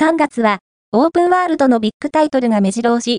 3月は、オープンワールドのビッグタイトルが目白押し、